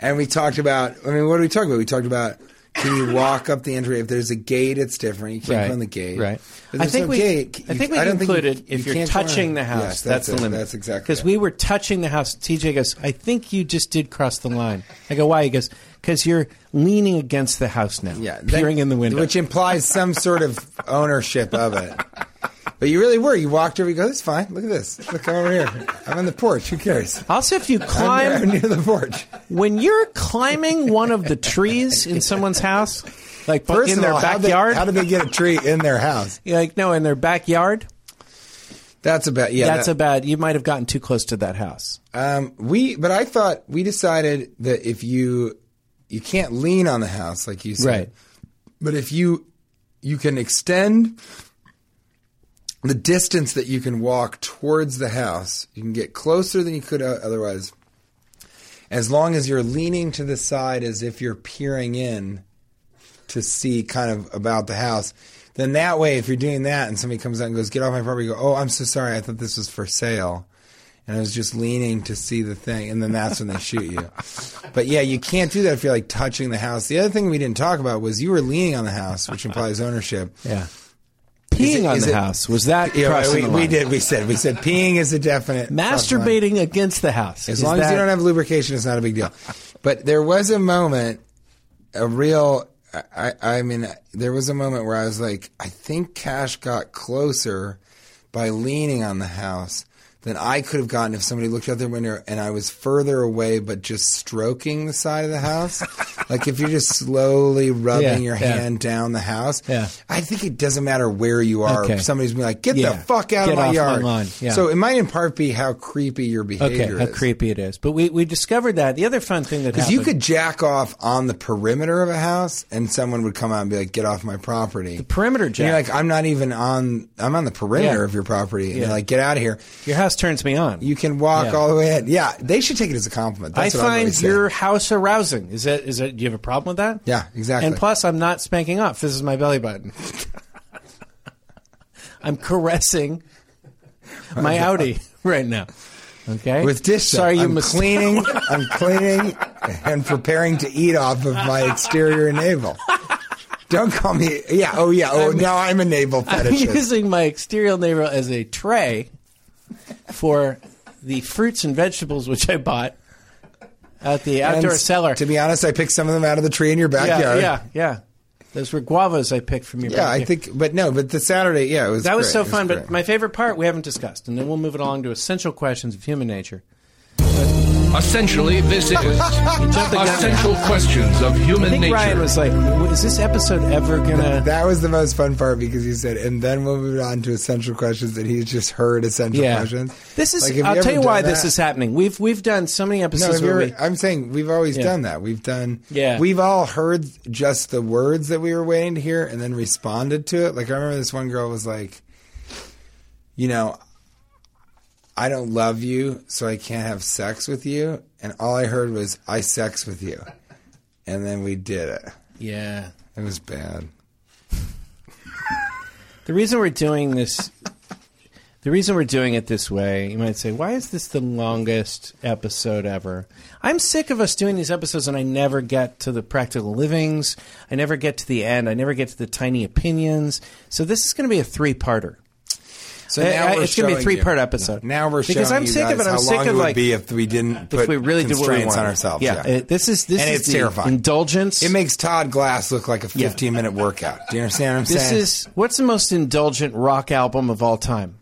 And we talked about, I mean, what did we talk about? We talked about can you walk up the entry? If there's a gate, it's different. You can't Right, go on the gate. right. I think no we, gate, I think we I don't think you- concluded you if you're can't touching the house, Yes, that's, the it. limit. That's exactly because it. we were touching the house. TJ goes, "I think you just did cross the line." I go, "Why?" He goes, "Because you're leaning against the house now, yeah, that- peering in the window." which implies some sort of ownership of it. But you really were. You walked over. You go, "That's fine. Look at this. Look over here. I'm on the porch. Who cares?" also, if you climb I'm near the porch. when you're climbing one of the trees in someone's house, like First in their all, how, they, backyard, how did they get a tree in their house? You're like no, in their backyard. That's about yeah. that's that- a bad. You might have gotten too close to that house. Um, we, but I thought we decided that if you you can't lean on the house like you said, Right. But if you you can extend the distance that you can walk towards the house, you can get closer than you could otherwise. As long as you're leaning to the side as if you're peering in to see kind of about the house, then that way, if you're doing that and somebody comes out and goes, "Get off my property," you go, "Oh, I'm so sorry. I thought this was for sale." And I was just leaning to see the thing, and then that's when they shoot you. But yeah, you can't do that if you're like touching the house. The other thing we didn't talk about was you were leaning on the house, which implies ownership. Yeah. Peeing it- on the it- house was that Yeah, we, the we did. We said we said peeing is a definite. Masturbating against the house. As long as you don't have lubrication, it's not a big deal. But there was a moment, a real. I, I mean, there was a moment where I was like, I think Cash got closer by leaning on the house than I could have gotten if somebody looked out their window and I was further away, but just stroking the side of the house. like if you're just slowly rubbing Yeah, your yeah. hand down the house. Yeah. I think it doesn't matter where you are. Okay. Somebody's been like, get Yeah. the fuck out Get of my my yard. Yeah. So it might in part be how creepy your behavior Okay, is. how creepy it is. But we, we discovered that. The other fun thing that Because you could jack off on the perimeter of a house, and someone would come out and be like, "Get off my property." The perimeter And you're like, "I'm not even on. I'm on the perimeter of your property." And Yeah. you're like, "Get out of here." Your house turns me on. You can walk Yeah. all the way in. Yeah, they should take it as a compliment. That's I find your house arousing. Is that is that? Do you have a problem with that? Yeah, exactly. And plus, I'm not spanking off. This is my belly button. I'm caressing my outie right now. Okay. with dish soap. Sorry, you I'm must cleaning. I'm cleaning and preparing to eat off of my exterior navel. Don't call me. Yeah. Oh yeah. Oh, now I'm a navel fetishist. I'm using my exterior navel as a tray for the fruits and vegetables which I bought at the outdoor And cellar. To be honest, I picked some of them out of the tree in your backyard. yeah, yeah. Those were guavas I picked from your. Backyard. Yeah, I think, but no, but the Saturday, yeah, it was that was great. so was fun. great. But my favorite part we haven't discussed, and then we'll move it along to essential questions of human nature. Essentially, this is jumped the gun. essential questions of I human think nature. Ryan was like, "Is this episode ever gonna?" that was the most fun part because he said, and then we'll move on to essential questions that he's just heard essential yeah, questions. this is. Like, I'll tell you why done this is happening. We've we've done so many episodes have you where we, I'm saying we've always Yeah. done that. We've done, Yeah. We've all heard just the words that we were waiting to hear and then responded to it. Like I remember this one girl was like, you know, I don't love you, so I can't have sex with you. And all I heard was, I sex with you. And then we did it. yeah. It was bad. The reason we're doing this, the reason we're doing it this way, you might say, why is this the longest episode ever? I'm sick of us doing these episodes and I never get to the practical livings. I never get to the end. I never get to the tiny opinions. So this is going to be a three parter. So now I- it's gonna be a three-part you- episode. Now we're Because showing I'm you sick of it. I'm sick of, it would like, be if we didn't put If we really did what we wanted. on ourselves. Yeah, Yeah, it- this is this And is it's the terrifying. indulgence. It makes Todd Glass look like a Yeah. 15 minute workout. Do you understand what I'm This saying? is what's the most indulgent rock album of all time,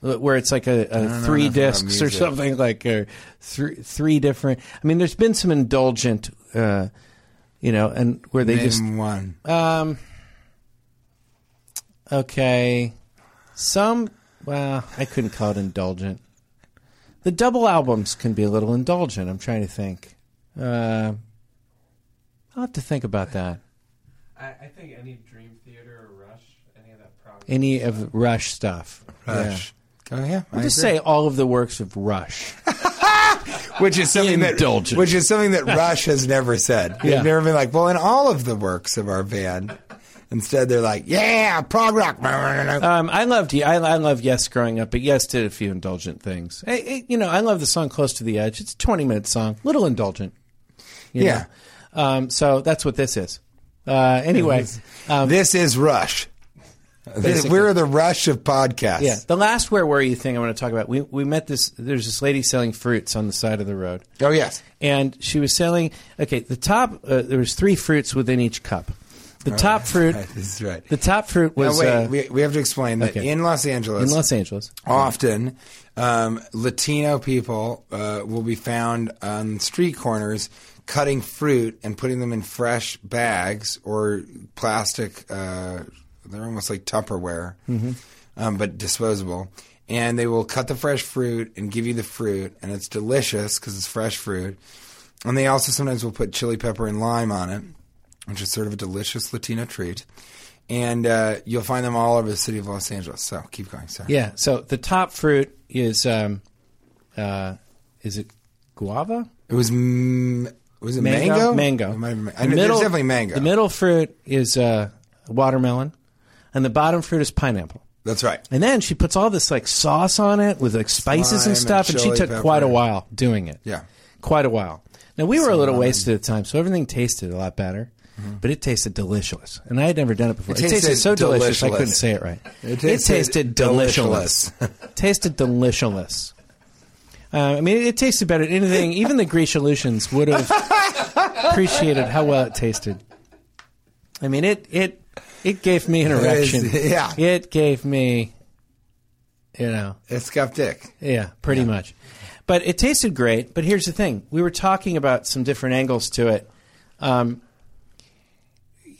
where it's like a, a three discs or something like three three different. I mean, there's been some indulgent, uh, you know, and where they Name just one. um, okay. Some, well, I couldn't call it indulgent. The double albums can be a little indulgent. I'm trying to think. Uh, I'll have to think about that. I, I think any Dream Theater or Rush, any of that probably. Any of Rush stuff. Rush. Oh yeah, I'll I just agree. say all of the works of Rush. which is something that Indulgent. which is something that Rush has never said. They've Yeah. never been like, well, in all of the works of our band. Instead, they're like, yeah, prog rock. Um, I loved I, I loved Yes growing up, but Yes did a few indulgent things. Eh, eh, you know, I love the song "Close to the Edge." It's a twenty minute song, little indulgent. Yeah. Um, so that's what this is. Uh, anyway, um, this is Rush. Basically. we're the Rush of podcasts. yeah, the last "Where Were You" thing I want to talk about. We we met this. There's this lady selling fruits on the side of the road, Oh yes. and she was selling. Okay, the top uh, there was three fruits within each cup. The top fruit, This is right. the top fruit Now, was wait, uh, we, we have to explain that okay. in Los Angeles, in Los Angeles. often um, Latino people uh, will be found on street corners cutting fruit and putting them in fresh bags or plastic. Uh, they're almost like Tupperware, um, but disposable. And they will cut the fresh fruit and give you the fruit, and it's delicious because it's fresh fruit. And they also sometimes will put chili pepper and lime on it, which is sort of a delicious Latino treat. And uh, you'll find them all over the city of Los Angeles. So keep going, sorry. Yeah. So the top fruit is um, uh, is it guava? It was m- was it mango? Mango. It might have been The there's definitely mango. The middle fruit is uh, watermelon, and the bottom fruit is pineapple. That's right. And then she puts all this like sauce on it with like spices Lime and stuff, and and, she took pepper. quite a while doing it. Yeah. quite a while. Now we were a little wasted at the time, so everything tasted a lot better. But it tasted delicious, and I had never done it before. It It, tasted, tasted so delicious I couldn't say it right. It It tasted tasted, delicious. tasted delicious. Uh, I mean, it tasted better than anything. Even the Grecian would have appreciated how well it tasted. I mean, it it it gave me an is- erection. yeah. it gave me, you know, It's Scuff Dick. yeah, pretty much. But it tasted great. But here's the thing: we were talking about some different angles to it. Um,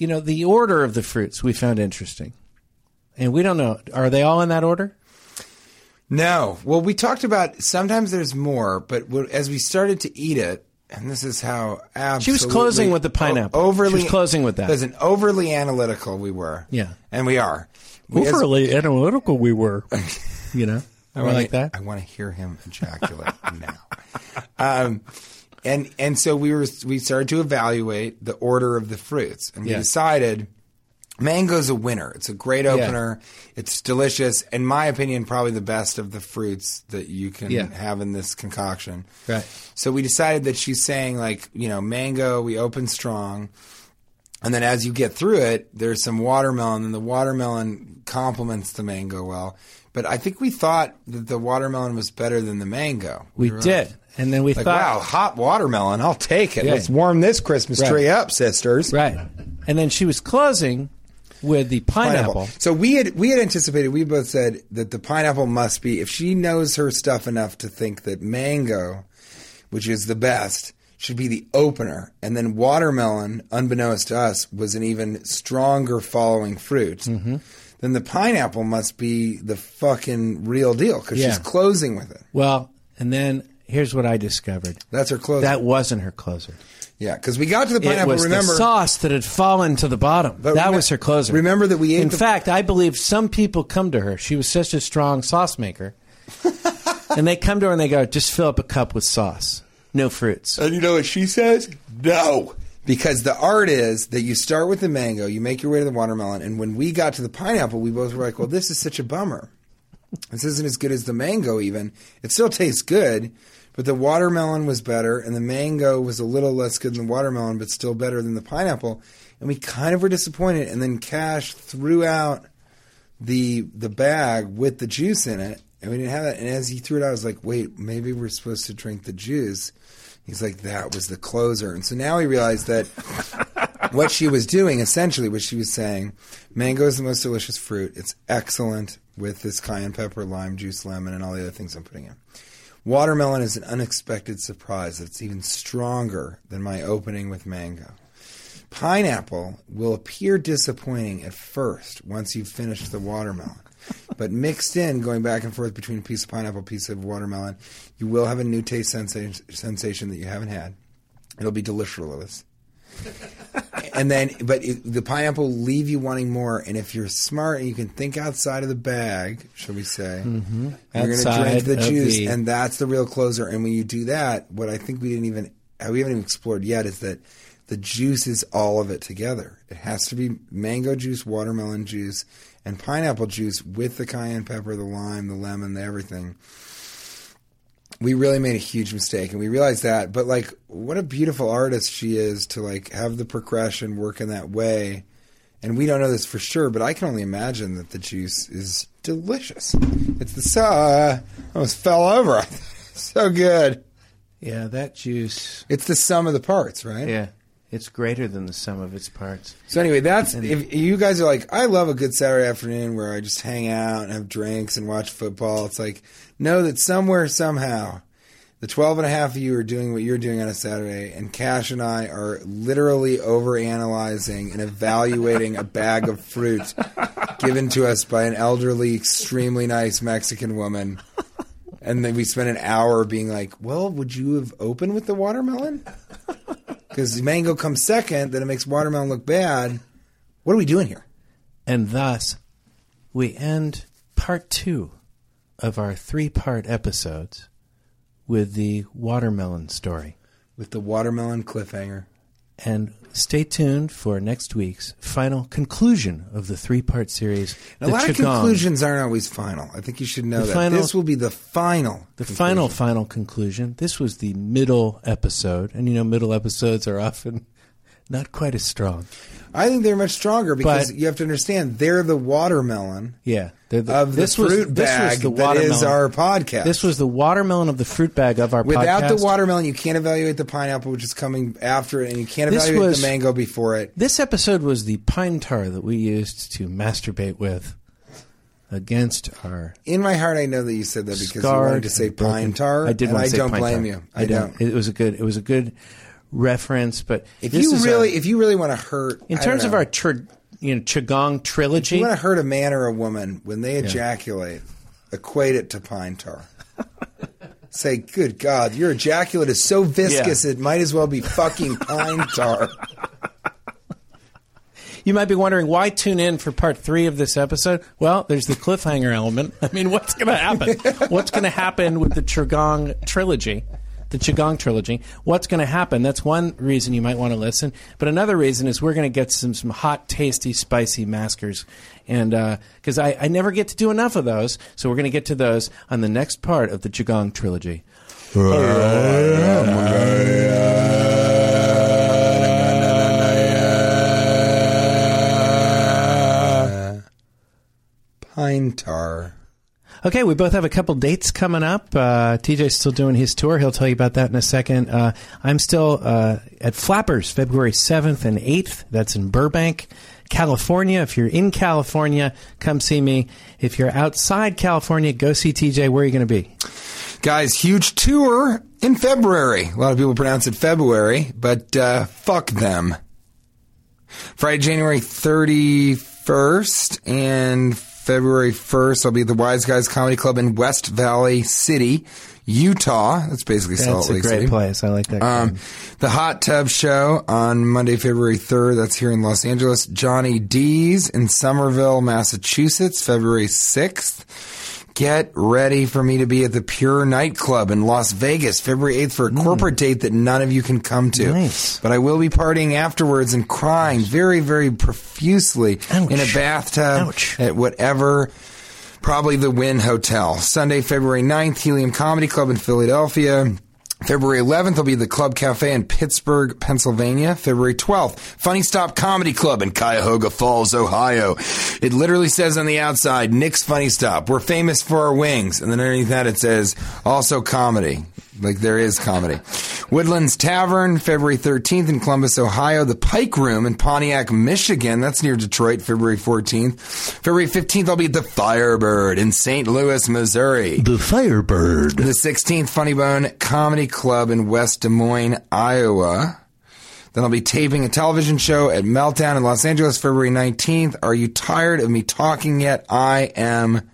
you know, the order of the fruits we found interesting, and we don't know are they all in that order? No. Well, we talked about sometimes there's more, but as we started to eat it, and this is how absolutely She was closing with the pineapple. o- overly She was closing with that. Listen, overly analytical we were. Yeah. and we are. We- as- analytical we were. You know, I or wanna- like that. I want to hear him ejaculate now. Um, and and so we were we started to evaluate the order of the fruits, and we Yeah. decided mango's a winner. It's a great opener. It's delicious. In my opinion, probably the best of the fruits that you can Yeah. have in this concoction. Right. So we decided that she's saying like you know mango. We open strong. And then as you get through it, there's some watermelon, and the watermelon complements the mango well. But I think we thought that the watermelon was better than the mango. We were did, like- and then we Like, thought, wow, hot watermelon. I'll take it. Yeah. Let's warm this Christmas Right. tree up, sisters. right, and then she was closing with the pineapple. So we had we had anticipated. We both said that the pineapple must be if she knows her stuff enough to think that mango, which is the best, should be the opener, and then watermelon, unbeknownst to us, was an even stronger following fruit. Mm-hmm. Then the pineapple must be the fucking real deal because Yeah. she's closing with it. Well, and then here's what I discovered: That's her closer. that wasn't her closer. yeah, because we got to the It pineapple. was remember, the sauce that had fallen to the bottom. That remem- was her closer. remember that we ate In the- fact, I believe some people come to her. She was such a strong sauce maker, and they come to her and they go, "Just fill up a cup with sauce, no fruits." And you know what she says? No. Because the art is that you start with the mango, you make your way to the watermelon, and when we got to the pineapple, we both were like, well, this is such a bummer. This isn't as good as the mango, even. It still tastes good, but the watermelon was better, and the mango was a little less good than the watermelon, but still better than the pineapple. And we kind of were disappointed. And then Cash threw out the the bag with the juice in it, and we didn't have that. And as he threw it out, I was like, "Wait, maybe we're supposed to drink the juice." He's like, "That was the closer." And so now we realized that what she was doing, essentially, what she was saying, mango is the most delicious fruit. It's excellent with this cayenne pepper, lime juice, lemon, and all the other things I'm putting in. Watermelon is an unexpected surprise. It's even stronger than my opening with mango. Pineapple will appear disappointing at first once you've finished the watermelon. But mixed in, going back and forth between a piece of pineapple, a piece of watermelon, you will have a new taste sensation, sensation that you haven't had. It'll be delicious. And then, but it, the pineapple will leave you wanting more. And if you're smart and you can think outside of the bag, shall we say, mm-hmm. you're going to drink the juice, the- and that's the real closer. And when you do that, what I think we didn't even uh, we haven't even explored yet is that the juice is all of it together. It has to be mango juice, watermelon juice, and pineapple juice with the cayenne pepper, the lime, the lemon, the everything we really made a huge mistake and we realized that but like what a beautiful artist she is to like have the progression work in that way. And we don't know this for sure but i can only imagine that the juice is delicious. It's the uh, almost fell over. So good. Yeah, that juice. it's the sum of the parts right? Yeah, it's greater than the sum of its parts. So anyway, that's if you guys are like, I love a good Saturday afternoon where I just hang out and have drinks and watch football. It's like, know that somewhere, somehow, the 12 and a half of you are doing what you're doing on a Saturday, and Cash and I are literally overanalyzing and evaluating a bag of fruit given to us by an elderly, extremely nice Mexican woman. And then we spent an hour being like, well, would you have opened with the watermelon? Because mango comes second, then it makes watermelon look bad. What are we doing here? And thus, we end part two of our three part episodes with the watermelon story. With the watermelon cliffhanger. And stay tuned for next week's final conclusion of the three part series. A lot of conclusions aren't always final. I think you should know The that. final- this will be the final. The conclusion. final, final conclusion. This was the middle episode. And you know, middle episodes are often not quite as strong. I think they're much stronger because But- you have to understand they're the watermelon Yeah. they're the- of the this was- fruit this was bag the that is watermelon. our podcast. This was the watermelon of the fruit bag of our Without podcast. the watermelon, you can't evaluate the pineapple, which is coming after it, and you can't This evaluate was- the mango before it. This episode was the pine tar that we used to masturbate with against our In my heart, I know that you said that because you scarred wanted to say and broken- pine tar. I did and want I say don't pine blame tar. you. I, don't. It was a good. It was a good reference, but If you really, our- if you really want to hurt, in terms of our tr- you know qigong If trilogy, you want to hurt a man or a woman when they ejaculate, equate it to pine tar. Say, good God, your ejaculate is so viscous Yeah. it might as well be fucking pine tar. You might be wondering why tune in for part three of this episode. Well, there's the cliffhanger element. I mean, what's going to happen? what's going to happen with the Qigong trilogy? The Qigong trilogy. What's going to happen? That's one reason you might want to listen. But another reason is we're going to get some, some hot, tasty, spicy maskers. And uh, because I, I never get to do enough of those. So we're going to get to those on the next part of the Qigong trilogy. Pine tar. Okay, we both have a couple dates coming up. Uh, TJ's still doing his tour. He'll tell you about that in a second. Uh, I'm still uh, at Flappers, February 7th and 8th. That's in Burbank, California. If you're in California, come see me. If you're outside California, go see TJ. Where are you going to be? Guys, huge tour in February. A lot of people pronounce it February, but uh, fuck them. Friday, January 31st and February 1st, I'll be at the Wise Guys Comedy Club in West Valley City, Utah. That's basically Salt That's a Lake great City. place. I like that. Um, the Hot Tub Show on Monday, February 3rd. That's here in Los Angeles. Johnny D's in Somerville, Massachusetts, February 6th. Get ready for me to be at the Pure Nightclub in Las Vegas, February 8th for a corporate date that none of you can come to. Mm. Nice. But I will be partying afterwards and crying very, very profusely Ouch. in a bathtub Ouch. at whatever Probably the Wynn Hotel. Sunday, February 9th, Helium Comedy Club in Philadelphia. February 11th will be the Club Cafe in Pittsburgh, Pennsylvania. February 12th, Funny Stop Comedy Club in Cuyahoga Falls, Ohio. It literally says on the outside, Nick's Funny Stop. We're famous for our wings. And then underneath that it says, also comedy. Like there is comedy. Woodlands Tavern, February 13th in Columbus, Ohio. The Pike Room in Pontiac, Michigan. That's near Detroit, February 14th. February 15th, I'll be at the Firebird in St. Louis, Missouri. the Firebird. The 16th Funny Bone Comedy Club in West Des Moines, Iowa. Then I'll be taping a television show at Meltdown in Los Angeles February 19th. Are you tired of me talking yet? I am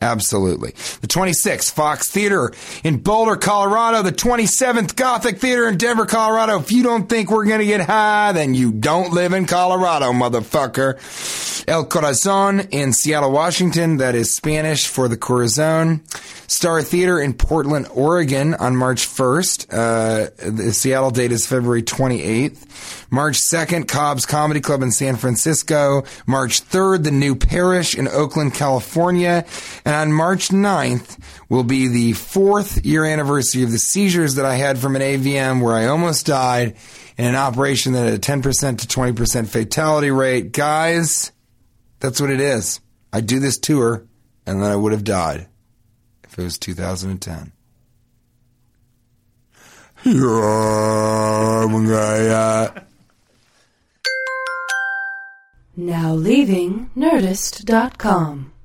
Absolutely. The 26th, Fox Theater in Boulder, Colorado. The 27th, Gothic Theater in Denver, Colorado. If you don't think we're going to get high, then you don't live in Colorado, motherfucker. El Corazon in Seattle, Washington. That is Spanish for the Corazon. Star Theater in Portland, Oregon on March 1st. Uh, the Seattle date is February 28th. March 2nd, Cobb's Comedy Club in San Francisco. March 3rd, the New Parish in Oakland, California. And on March 9th will be the fourth year anniversary of the seizures that I had from an AVM where I almost died in an operation that had a 10% to 20% fatality rate. Guys, that's what it is. I do this tour and then I would have died if it was 2010. Now leaving Nerdist.com.